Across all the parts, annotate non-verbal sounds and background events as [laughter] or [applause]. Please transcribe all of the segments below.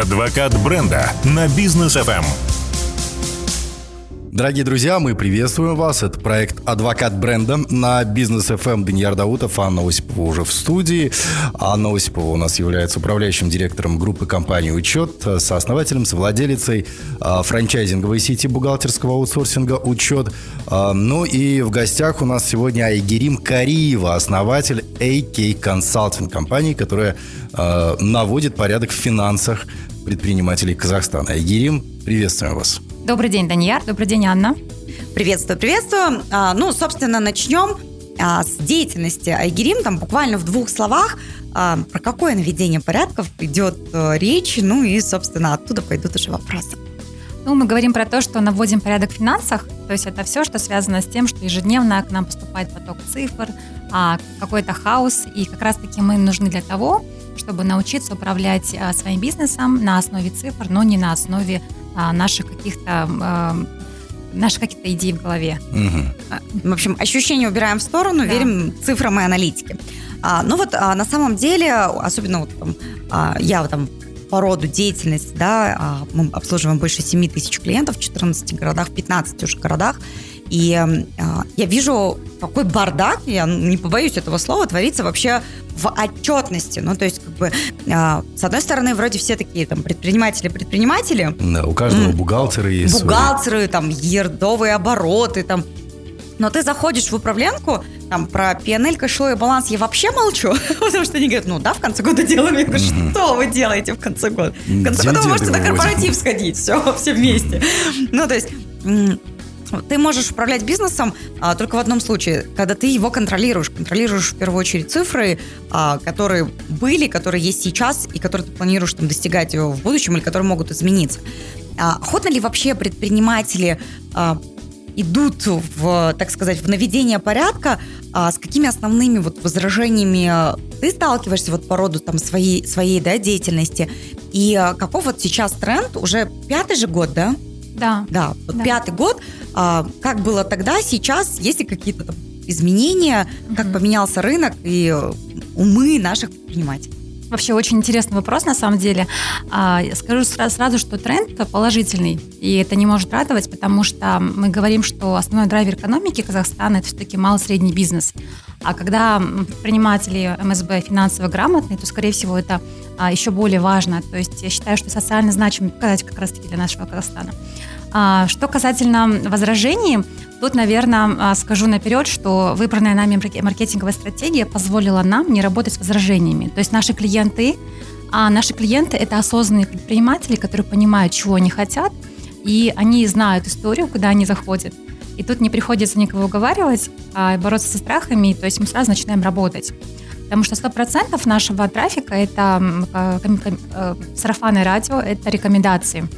Адвокат бренда на бизнес FM. Дорогие друзья, мы приветствуем вас. Это проект «Адвокат бренда» на бизнес FM Данияр Даутов, Анна Осипова уже в студии. Анна Осипова у нас является управляющим директором группы компании «Учет», сооснователем, совладелицей а, франчайзинговой сети бухгалтерского аутсорсинга «Учет». А, ну и в гостях у нас сегодня Айгерим Кариева, основатель AK Consulting компании, которая а, наводит порядок в финансах предпринимателей Казахстана. Айгерим, приветствуем вас. Добрый день, Данияр. Добрый день, Анна. Приветствую, приветствую. А, ну, собственно, начнем а, с деятельности Айгерим. Там буквально в двух словах а, про какое наведение порядков идет а, речь. Ну и, собственно, оттуда пойдут уже вопросы. Ну, мы говорим про то, что наводим порядок в финансах, то есть это все, что связано с тем, что ежедневно к нам поступает поток цифр, а, какой-то хаос, и как раз-таки мы нужны для того, чтобы научиться управлять а, своим бизнесом на основе цифр, но не на основе а, наших каких-то а, наших каких-то идей в голове. Угу. В общем, ощущения убираем в сторону, да. верим цифрам и аналитике. А, ну вот а, на самом деле, особенно вот, там, а, я вот, там по роду деятельности, да, а, мы обслуживаем больше 7 тысяч клиентов в 14 городах, в 15 уже городах, и а, я вижу, какой бардак, я не побоюсь этого слова, творится вообще в отчетности. Ну, то есть, как бы, э, с одной стороны, вроде все такие там предприниматели-предприниматели. Да, у каждого mm. бухгалтеры есть. Бухгалтеры, свои. там, ярдовые обороты, там. Но ты заходишь в управленку, там, про P&L, cash flow и баланс я вообще молчу, [laughs] потому что они говорят, ну да, в конце года делаем. Я говорю, что вы делаете в конце года? В конце года вы можете на корпоратив сходить, все, [laughs] все вместе. Ну, то есть ты можешь управлять бизнесом а, только в одном случае, когда ты его контролируешь. Контролируешь в первую очередь цифры, а, которые были, которые есть сейчас и которые ты планируешь там, достигать в будущем или которые могут измениться. А, охотно ли вообще предприниматели а, идут в, так сказать, в наведение порядка, а с какими основными вот возражениями ты сталкиваешься вот по роду там своей, своей да, деятельности, и а, каков вот сейчас тренд, уже пятый же год, да? Да. Да, вот да. пятый год. А, как было тогда, сейчас, есть ли какие-то изменения, угу. как поменялся рынок и умы наших предпринимателей? Вообще очень интересный вопрос на самом деле. А, скажу сразу, что тренд положительный, и это не может радовать, потому что мы говорим, что основной драйвер экономики Казахстана это все-таки малый-средний бизнес. А когда предприниматели МСБ финансово грамотные, то, скорее всего, это а, еще более важно. То есть я считаю, что социально значимый показатель как раз-таки для нашего Казахстана. А, что касательно возражений, тут, наверное, а, скажу наперед, что выбранная нами маркетинговая стратегия позволила нам не работать с возражениями. То есть наши клиенты, а наши клиенты это осознанные предприниматели, которые понимают, чего они хотят, и они знают историю, куда они заходят. И тут не приходится никого уговаривать, а бороться со страхами, то есть мы сразу начинаем работать. Потому что 100% нашего трафика – это э, сарафанное радио, это рекомендации.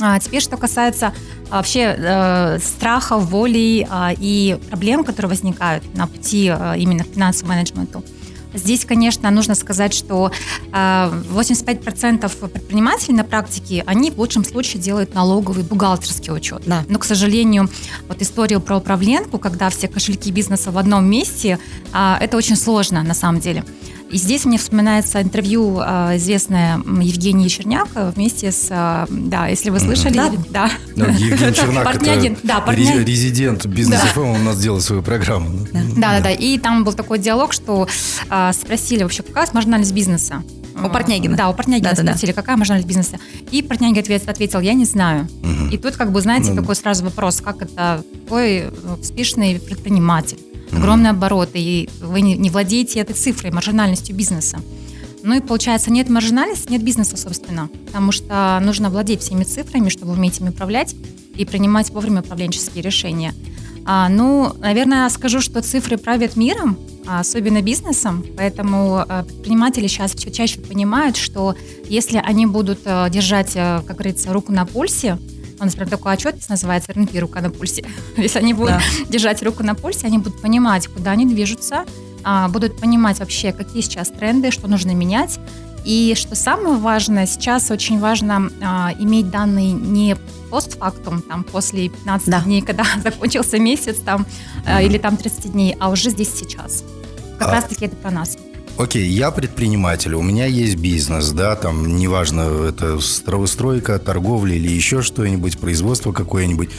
А теперь, что касается а, вообще э, страхов, воли э, и проблем, которые возникают на пути э, именно к финансовому менеджменту. Здесь, конечно, нужно сказать, что э, 85% предпринимателей на практике, они в лучшем случае делают налоговый бухгалтерский учет. Да. Но, к сожалению, вот история про управленку, когда все кошельки бизнеса в одном месте, э, это очень сложно на самом деле. И здесь мне вспоминается интервью э, известное Евгении Черняк вместе с, э, да, если вы слышали, да, да. Ну, Евгений [laughs] Черняк Портнягин, это да, Портня... резидент бизнес да. ФМ, у нас делает свою программу. Да. да, да, да. И там был такой диалог, что э, спросили вообще, какая маржинальность бизнеса. У Портнягина? Да, у Портнягина да, спросили, да, да. какая маржинальность бизнеса. И Портнягин ответил, ответил, я не знаю. Угу. И тут, как бы, знаете, ну, какой сразу вопрос, как это такой успешный предприниматель огромные обороты, и вы не, не владеете этой цифрой, маржинальностью бизнеса. Ну и получается, нет маржинальности, нет бизнеса, собственно, потому что нужно владеть всеми цифрами, чтобы уметь ими управлять и принимать вовремя управленческие решения. А, ну, наверное, скажу, что цифры правят миром, а особенно бизнесом, поэтому а, предприниматели сейчас все чаще понимают, что если они будут а, держать, как говорится, руку на пульсе, у нас прям такой отчет называется «Рынки. Рука на пульсе». [laughs] Если они будут да. держать руку на пульсе, они будут понимать, куда они движутся, а, будут понимать вообще, какие сейчас тренды, что нужно менять. И что самое важное, сейчас очень важно а, иметь данные не постфактум, там, после 15 да. дней, когда [laughs] закончился месяц, там, mm или там 30 дней, а уже здесь сейчас. Как а, раз таки это про нас. Окей, я предприниматель, у меня есть бизнес, да, там, неважно, это стройка, торговля или еще что-нибудь, производство какое-нибудь.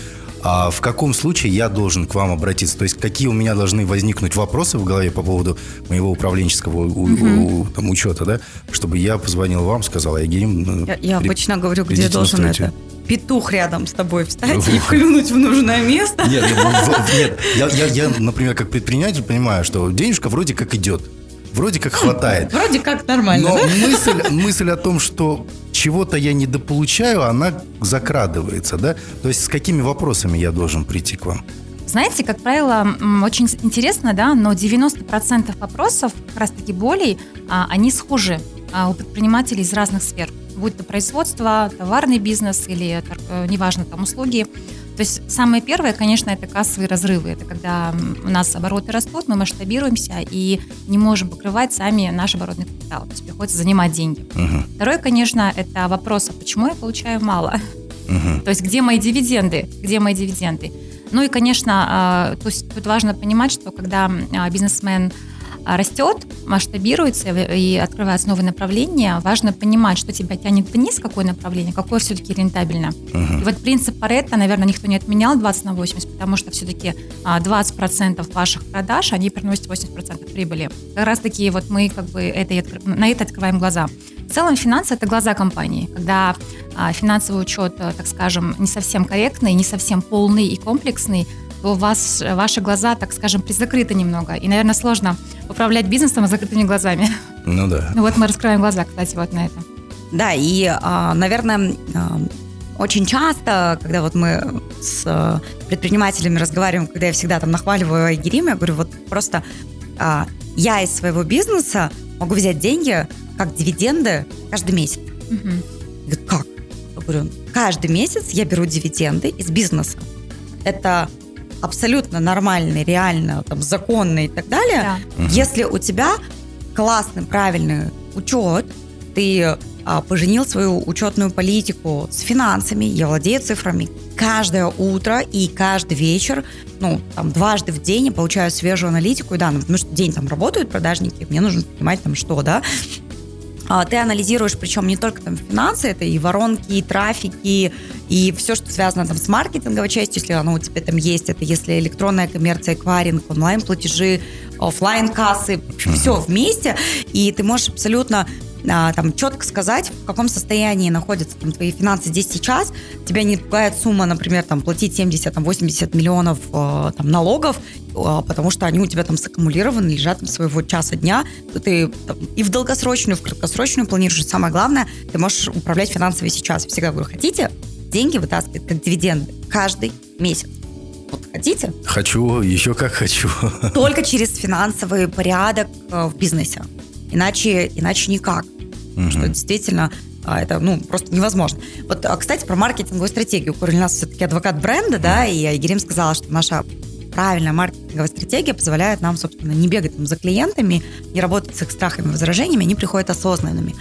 А в каком случае я должен к вам обратиться? То есть какие у меня должны возникнуть вопросы в голове по поводу моего управленческого у, у, там, учета, да? Чтобы я позвонил вам, сказал, Айгерим... Ну, я, я при, обычно говорю, где должен это петух рядом с тобой встать и клюнуть в нужное место. Нет, нет, я, я, я, например, как предприниматель понимаю, что денежка вроде как идет. Вроде как хватает. [laughs] Вроде как нормально. Но да? мысль, мысль о том, что чего-то я недополучаю, она закрадывается, да? То есть с какими вопросами я должен прийти к вам? Знаете, как правило, очень интересно, да, но 90% вопросов, как раз-таки болей, а, они схожи а, у предпринимателей из разных сфер. Будь то производство, товарный бизнес или, э, неважно, там услуги. То есть самое первое, конечно, это кассовые разрывы. Это когда у нас обороты растут, мы масштабируемся и не можем покрывать сами наш оборотный капитал. То есть приходится занимать деньги. Угу. Второе, конечно, это вопрос, а почему я получаю мало? Угу. То есть где мои дивиденды? Где мои дивиденды? Ну и, конечно, а, то есть тут важно понимать, что когда а, бизнесмен растет, масштабируется и открывается новые направления, важно понимать, что тебя тянет вниз, какое направление, какое все-таки рентабельно. Uh-huh. И вот принцип Паретта, наверное, никто не отменял 20 на 80, потому что все-таки 20% а, ваших продаж, они приносят 80% прибыли. Как раз таки вот мы как бы это, на это открываем глаза. В целом финансы – это глаза компании. Когда а, финансовый учет, так скажем, не совсем корректный, не совсем полный и комплексный, то у вас, ваши глаза, так скажем, призакрыты немного. И, наверное, сложно управлять бизнесом с закрытыми глазами. Ну да. Ну вот мы раскрываем глаза, кстати, вот на это. Да, и, а, наверное, а, очень часто, когда вот мы с а, предпринимателями разговариваем, когда я всегда там нахваливаю Айгерим, я говорю, вот просто я из своего бизнеса могу взять деньги как дивиденды каждый месяц. Угу. Как? Я говорю, каждый месяц я беру дивиденды из бизнеса. Это абсолютно нормальный, реально, там, законный и так далее, да. если у тебя классный, правильный учет, ты а, поженил свою учетную политику с финансами, я владею цифрами, каждое утро и каждый вечер, ну, там, дважды в день я получаю свежую аналитику, и да, ну, потому что день там работают продажники, мне нужно понимать там что, да, ты анализируешь, причем не только там финансы, это и воронки, и трафики, и все, что связано там с маркетинговой частью, если оно у тебя там есть, это если электронная коммерция, эквайринг, онлайн-платежи, офлайн кассы все вместе, и ты можешь абсолютно а, там четко сказать, в каком состоянии находятся там, твои финансы здесь сейчас. Тебя не пугает сумма, например, там, платить 70-80 миллионов э, там, налогов, э, потому что они у тебя там саккумулированы, лежат там своего часа дня. Ты там, и в долгосрочную, и в краткосрочную планируешь. Самое главное, ты можешь управлять финансами сейчас. Всегда говорю, хотите деньги вытаскивать как дивиденды каждый месяц? Вот хотите? Хочу, еще как хочу. Только через финансовый порядок э, в бизнесе. Иначе, иначе никак. Угу. Что действительно а, это ну, просто невозможно. Вот, а, кстати, про маркетинговую стратегию. Король у нас все-таки адвокат бренда, да, и Айгерим сказала, что наша правильная маркетинговая стратегия позволяет нам, собственно, не бегать там за клиентами, не работать с их страхами и возражениями, они приходят осознанными.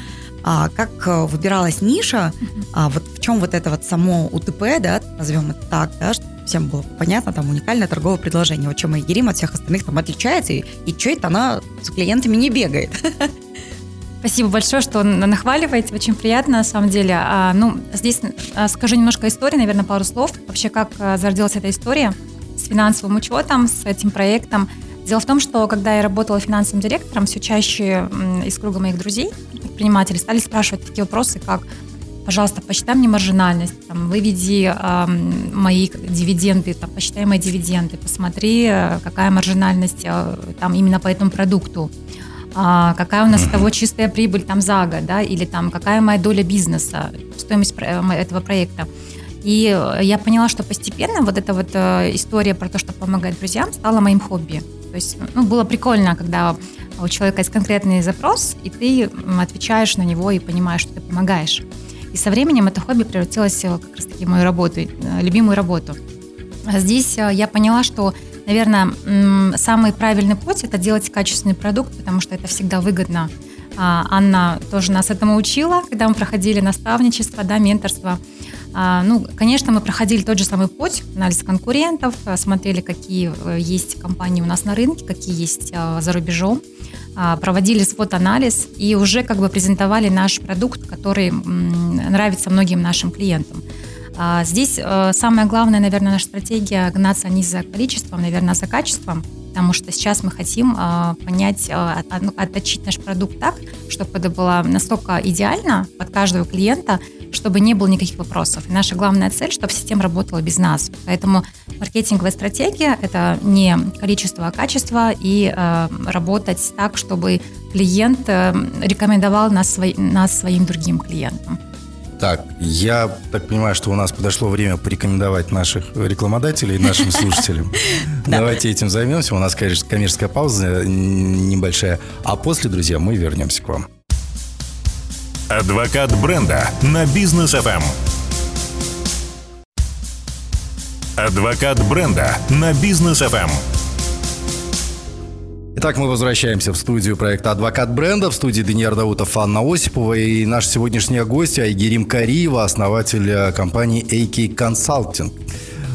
А как э, выбиралась ниша, а вот в чем вот это вот само УТП, да, назовем это так, да, что всем было понятно, там уникальное торговое предложение. Вот чем Айгерим от всех остальных там отличается, и, и что это она с клиентами не бегает. Спасибо большое, что нахваливаете. Очень приятно, на самом деле. А, ну, здесь а, скажу немножко истории, наверное, пару слов. Вообще, как а, зародилась эта история с финансовым учетом, с этим проектом. Дело в том, что когда я работала финансовым директором, все чаще из круга моих друзей, предпринимателей, стали спрашивать такие вопросы, как пожалуйста, посчитай мне маржинальность, там, выведи э, мои дивиденды, там, посчитай мои дивиденды, посмотри, э, какая маржинальность э, там именно по этому продукту, а, какая у нас uh-huh. того чистая прибыль там за год, да, или там какая моя доля бизнеса, стоимость э, этого проекта. И я поняла, что постепенно вот эта вот э, история про то, что помогать друзьям, стала моим хобби. То есть, ну, было прикольно, когда у человека есть конкретный запрос, и ты отвечаешь на него и понимаешь, что ты помогаешь. И со временем это хобби превратилось э, как раз-таки в мою работу, э, любимую работу. А здесь э, я поняла, что, наверное, самый правильный путь – это делать качественный продукт, потому что это всегда выгодно. А, Анна тоже нас этому учила, когда мы проходили наставничество, да, менторство. А, ну, конечно, мы проходили тот же самый путь, анализ конкурентов, смотрели, какие есть компании у нас на рынке, какие есть за рубежом. А, проводили свод-анализ и уже как бы презентовали наш продукт, который нравится многим нашим клиентам. А, здесь э, самое главное, наверное, наша стратегия гнаться не за количеством, наверное, а за качеством, потому что сейчас мы хотим понять, ну, отточить наш продукт так, чтобы это было настолько идеально под каждого клиента, чтобы не было никаких вопросов. И наша главная цель, чтобы система работала без нас. Поэтому маркетинговая стратегия – это не количество, а качество, и э, работать так, чтобы клиент э, рекомендовал нас, свой, нас своим другим клиентам. Так, я так понимаю, что у нас подошло время порекомендовать наших рекламодателей нашим слушателям. [laughs] Давайте этим займемся. У нас, конечно, коммерческая пауза небольшая. А после, друзья, мы вернемся к вам. Адвокат бренда на бизнес FM. Адвокат бренда на бизнес FM. Итак, мы возвращаемся в студию проекта «Адвокат бренда». В студии Даниил Даутов, Анна Осипова и наш сегодняшний гость Айгерим Кариева, основатель э, компании AK Consulting.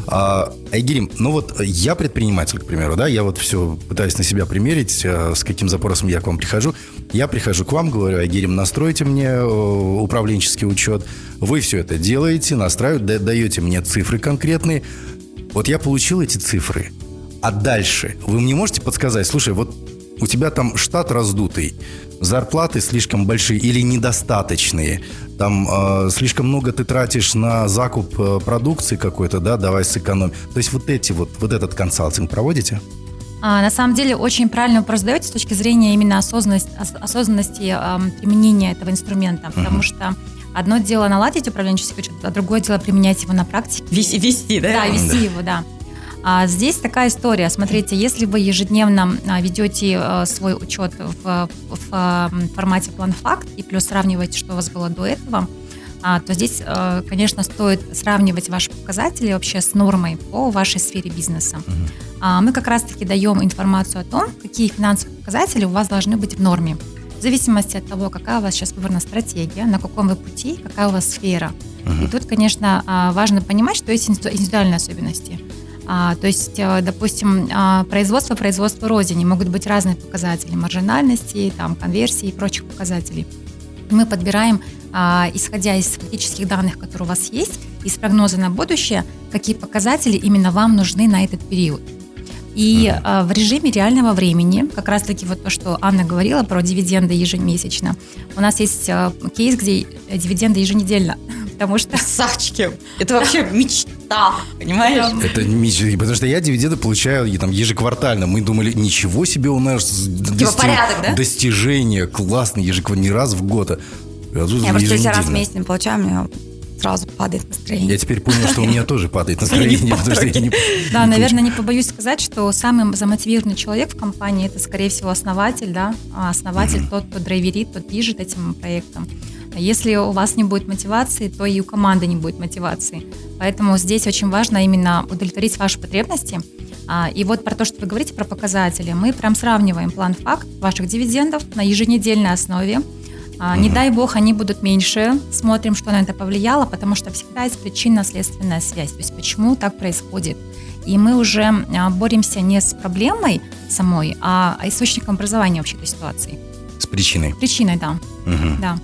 А, Айгерим, ну вот я предприниматель, к примеру, да, я вот все пытаюсь на себя примерить, э, с каким запросом я к вам прихожу. Я прихожу к вам, говорю, Айгерим, настройте мне э, управленческий учет. Вы все это делаете, настраиваете, даете мне цифры конкретные. Вот я получил эти цифры – а дальше? Вы мне можете подсказать, слушай, вот у тебя там штат раздутый, зарплаты слишком большие или недостаточные, там э, слишком много ты тратишь на закуп э, продукции какой-то, да, давай сэкономим. То есть вот эти вот, вот этот консалтинг проводите? А, на самом деле очень правильно вопрос задаете с точки зрения именно осознанности, осознанности э, применения этого инструмента, потому uh-huh. что одно дело наладить управленческий учет, а другое дело применять его на практике. Вести, вести да? Да, вести да. его, да. А здесь такая история. Смотрите, если вы ежедневно а, ведете э, свой учет в, в формате план-факт и плюс сравниваете, что у вас было до этого, а, то здесь, э, конечно, стоит сравнивать ваши показатели вообще с нормой по вашей сфере бизнеса. uh Мы как раз-таки даем информацию о том, какие финансовые показатели у вас должны быть в норме. В зависимости от того, какая у вас сейчас выбрана стратегия, на каком вы пути, какая у вас сфера. uh И тут, конечно, важно понимать, что есть индивидуальные особенности. А, то есть, э, допустим, а, производство, производство рознь, могут быть разные показатели маржинальности, там, конверсии и прочих показателей. Мы подбираем, а, исходя из фактических данных, которые у вас есть, из прогноза на будущее, какие показатели именно вам нужны на этот период. И uh-huh. в режиме реального времени, как раз-таки вот то, что Анна говорила про дивиденды ежемесячно, у нас есть э, кейс, где дивиденды еженедельно [laughs] потому что... [laughs] Красавчики! Это вообще [laughs] мечта, понимаешь? Это мечта, потому что я дивиденды получаю там ежеквартально. Мы думали, ничего себе у нас типа порядок, да? достижение, классно, ежеквартально, не раз в год. А я просто если раз в месяц не получаю, мне сразу падает настроение. Я теперь понял, что у меня [laughs] тоже падает настроение, потому что я не... Да, наверное, не побоюсь сказать, что самый замотивированный человек в компании это, скорее всего, основатель, да, а основатель тот, кто драйверит, тот движет этим проектом. А если у вас не будет мотивации, то и у команды не будет мотивации. Поэтому здесь очень важно именно удовлетворить ваши потребности. А, и вот про то, что вы говорите про показатели, мы прям сравниваем план-факт ваших дивидендов на еженедельной основе. А, не дай бог, они будут меньше. Смотрим, что на это повлияло, потому что всегда есть причинно-следственная связь. То есть почему так происходит. И мы уже боремся не с проблемой самой, а источником образования вообще этой ситуации. С причиной? Причиной, да. Угу. да.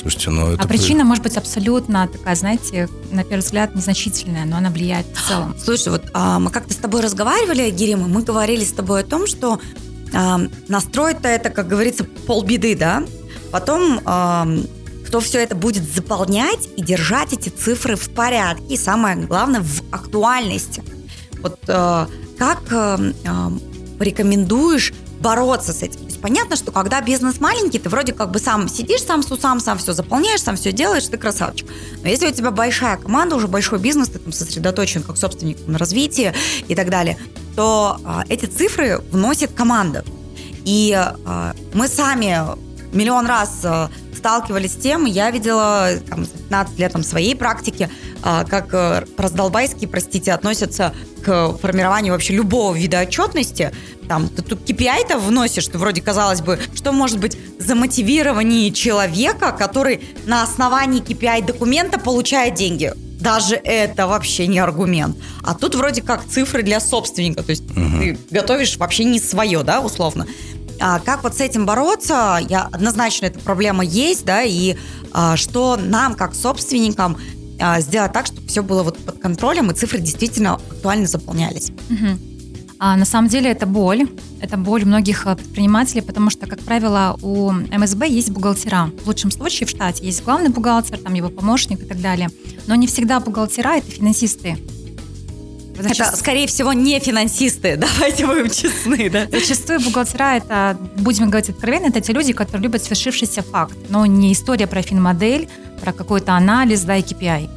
Слушайте, ну это... А причина может быть абсолютно такая, знаете, на первый взгляд незначительная, но она влияет в целом. Слушай, вот а, мы как-то с тобой разговаривали, Герим, мы говорили с тобой о том, что а, настроить-то это, как говорится, полбеды, да? Потом а, кто все это будет заполнять и держать эти цифры в порядке, и самое главное, в актуальности. Вот а, как а, а, порекомендуешь бороться с этим? Есть понятно, что когда бизнес маленький, ты вроде как бы сам сидишь, сам с сам, сам все заполняешь, сам все делаешь, ты красавчик. Но если у тебя большая команда, уже большой бизнес, ты там сосредоточен как собственник на развитии и так далее, то а, эти цифры вносит команда. И а, мы сами миллион раз а, сталкивались с тем, я видела там, 15 лет там, своей практики, а, как а, раздолбайские, простите, относятся к формированию вообще любого вида отчетности, там, ты тут KPI-то вносишь, что вроде казалось бы, что может быть замотивирование человека, который на основании KPI документа получает деньги. Даже это вообще не аргумент. А тут вроде как цифры для собственника, то есть угу. ты готовишь вообще не свое, да, условно. А, как вот с этим бороться? Я однозначно эта проблема есть, да, и а, что нам как собственникам а, сделать так, чтобы все было вот под контролем и цифры действительно актуально заполнялись. Мгм. А на самом деле это боль. Это боль многих э, предпринимателей, потому что, как правило, у МСБ есть бухгалтера. В лучшем случае в штате есть главный бухгалтер, там его помощник и так далее. Но не всегда бухгалтера – это финансисты. Это, Зачаст- скорее всего, не финансисты, [laughs] давайте будем честны, да? Зачастую бухгалтера это, будем говорить откровенно, это те люди, которые любят свершившийся факт, но не история про финмодель, про какой-то анализ, да, и KPI.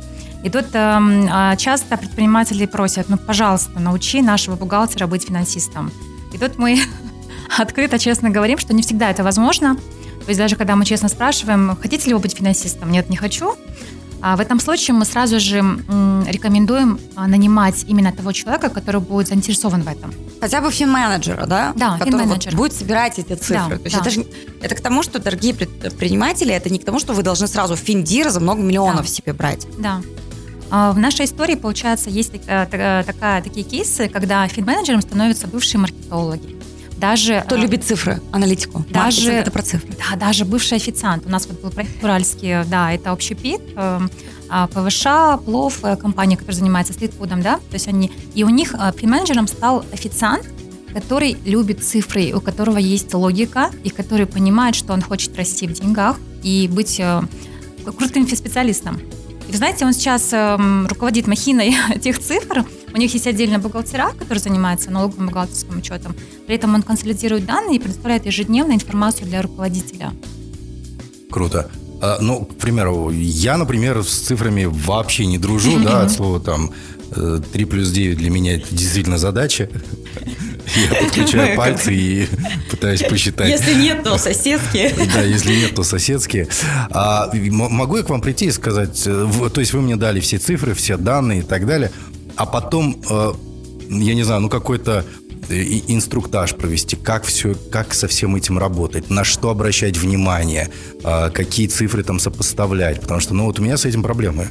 И тут а, часто предприниматели просят, ну, пожалуйста, научи нашего бухгалтера быть финансистом. И тут мы [laughs] открыто, честно говорим, что не всегда это возможно. То есть даже когда мы честно спрашиваем, хотите ли вы быть финансистом? Нет, не хочу. А в этом случае мы сразу же рекомендуем а, нанимать именно того человека, который будет заинтересован в этом. Хотя бы финменеджера, да? Да, который вот будет собирать эти цифры. Да, То есть да. это, же, это к тому, что, дорогие предприниматели, это не к тому, что вы должны сразу финдир за много миллионов Да. себе брать. Да. А В нашей истории, получается, есть так- э, такая, такие кейсы, когда финменеджером становятся бывшие маркетологи. Даже, Кто э, любит цифры, аналитику? Даже- это про цифры. Да, даже бывший официант. У нас вот был проект Уральский, да, это общепит, э, а, ПВШ, Плов, э, компания, которая занимается стритфудом, да, то есть они, и у них э, финменеджером стал официант, который любит цифры, у которого есть логика, и который понимает, что он хочет расти в деньгах и быть э, крутым специалистом. И вы знаете, он сейчас эм, руководит махиной [laughs] этих цифр. У них есть отдельно бухгалтера, которые занимаются налоговым бухгалтерским учетом. При этом он консолидирует данные и предоставляет ежедневно информацию для руководителя. Круто. А, ну, к примеру, я, например, с цифрами вообще не дружу, да, от слова там э, 3 плюс 9 для меня это действительно задача. Я подключаю пальцы и пытаюсь посчитать. Если нет, то соседки. Да, если нет, то соседские. А, могу я к вам прийти и сказать, э, то есть вы мне дали все цифры, все данные и так далее, а потом, э, я не знаю, ну какой-то э, инструктаж провести, как все, как со всем этим работать, на что обращать внимание, а, какие цифры там сопоставлять, потому что, ну вот у меня с этим проблемы.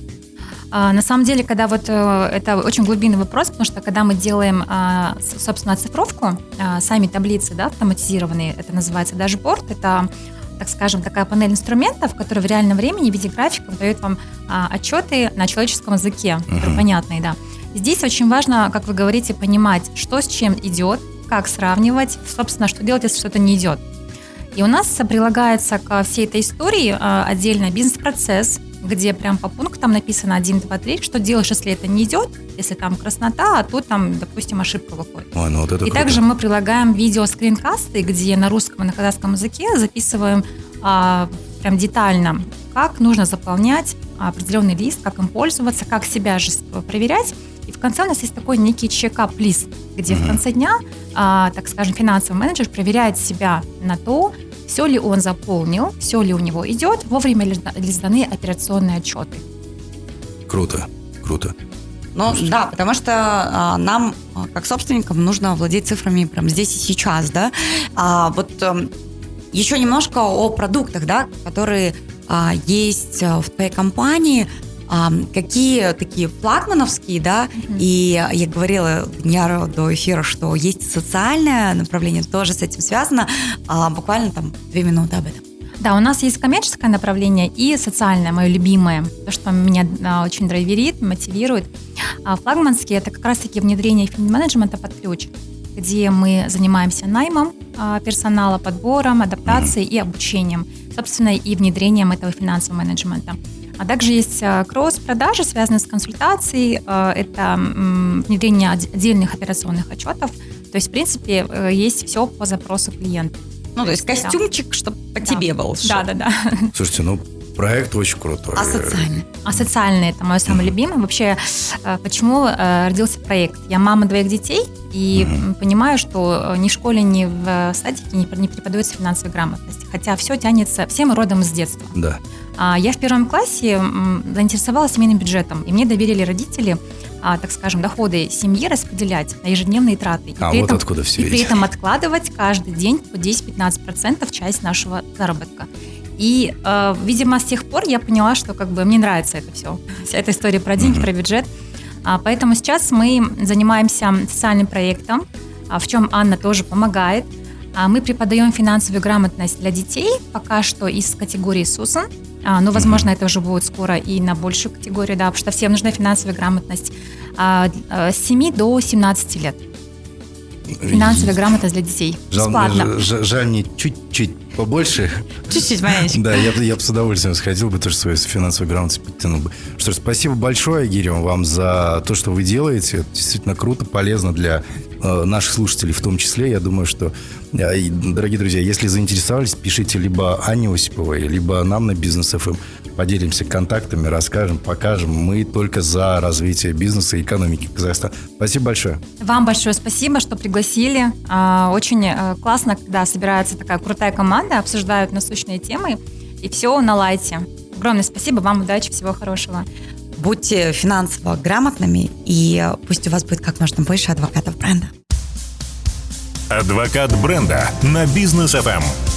А, На самом деле, когда вот э, это очень глубинный вопрос, потому что когда мы делаем, а, собственно, оцифровку, а, сами таблицы, да, автоматизированные, это называется дашборд, это так скажем, такая панель инструментов, которая в реальном времени в виде графиков дает вам а, отчеты на человеческом языке, Мгм. понятные, да. Здесь очень важно, как вы говорите, понимать, что с чем идет, как сравнивать, собственно, что делать, если что-то не идет. И у нас прилагается к всей этой истории а, отдельно бизнес-процесс, где прям по пунктам написано 1, 2, 3, что делаешь, если это не идет, если там краснота, а тут там, допустим, ошибка выходит. Ой, ну вот это И круто. также мы прилагаем видео-скринкасты, где на русском и на казахском языке записываем а, прям детально, как нужно заполнять определенный лист, как им пользоваться, как себя же с- проверять. И в конце у нас есть такой некий чекап-лист, где в Мгм. конце дня, а, так скажем, финансовый менеджер проверяет себя на то, все ли он заполнил, все ли у него идет, вовремя ли сда- ли сданы операционные отчеты. Круто, круто. Ну да, потому что а, нам, а, как собственникам, нужно владеть цифрами прямо здесь и сейчас, да. А, вот эм, еще немножко о продуктах, да, которые а, есть а, в твоей компании. А, какие такие флагмановские, да, Мгм. и я говорила Дняру до эфира, что есть социальное направление, тоже с этим связано. А, буквально там две минуты об этом. Да, у нас есть коммерческое направление и социальное, мое любимое, то, что меня а, очень драйверит, мотивирует. А флагманский – это как раз-таки внедрение финменеджмента под ключ, где мы занимаемся наймом а, персонала, подбором, адаптацией и обучением, собственно, и внедрением этого финансового менеджмента. А также есть а, кросс-продажи, связанные с консультацией, а, это внедрение отде- отдельных операционных отчетов, то есть, в принципе, э, есть все по запросу клиента. Ну, то есть Да. костюмчик, чтобы по Да. тебе был. Да, да, да. [laughs] Слушайте, ну проект очень крутой. А социальный? А социальный это мое самое любимое. Вообще, э, почему э, родился проект? Я мама двоих детей и м, понимаю, что э, ни в школе, ни в э, садике не пр- не преподается финансовая грамотность. Хотя все тянется, все мы родом из детства. Да. А Я в первом классе заинтересовалась семейным бюджетом, и мне доверили родители, а, так скажем, доходы семьи распределять на ежедневные траты. И А вот этом- откуда все и при этом откладывать каждый день по 10-15% часть нашего заработка. И, э, видимо, с тех пор я поняла, что как бы мне нравится это все. [laughs] Вся эта история про деньги, Мгм. про бюджет. А, поэтому сейчас мы занимаемся социальным проектом, а, в чем Анна тоже помогает. А Мы преподаем финансовую грамотность для детей, пока что из категории СУСАН. А, ну, возможно, это уже будет скоро и на большую категорию, да, потому что всем нужна финансовая грамотность. А, а, С 7 до 17 лет. Финансовая грамотность для детей. Жаль, Бесплатно. ж- жаль, не чуть-чуть побольше. Чуть-чуть, маленечко. Да, я, бы- я бы с удовольствием сходил бы, тоже свою финансовую грамотность подтянул бы. Что ж, спасибо большое, Гирем, вам за то, что вы делаете. Это действительно круто, полезно для наших слушателей в том числе. Я думаю, что, э, дорогие друзья, если заинтересовались, пишите либо Ане Осиповой, либо нам на Бизнес ФМ. Поделимся контактами, расскажем, покажем. Мы только за развитие бизнеса и экономики Казахстана. Спасибо большое. Вам большое спасибо, что пригласили. А, Очень э, классно, когда собирается такая крутая команда, обсуждают насущные темы, и все на лайте. Огромное спасибо, вам удачи, всего хорошего. Будьте финансово грамотными, и пусть у вас будет как можно больше адвокатов бренда. Адвокат бренда на бизнес ФМ.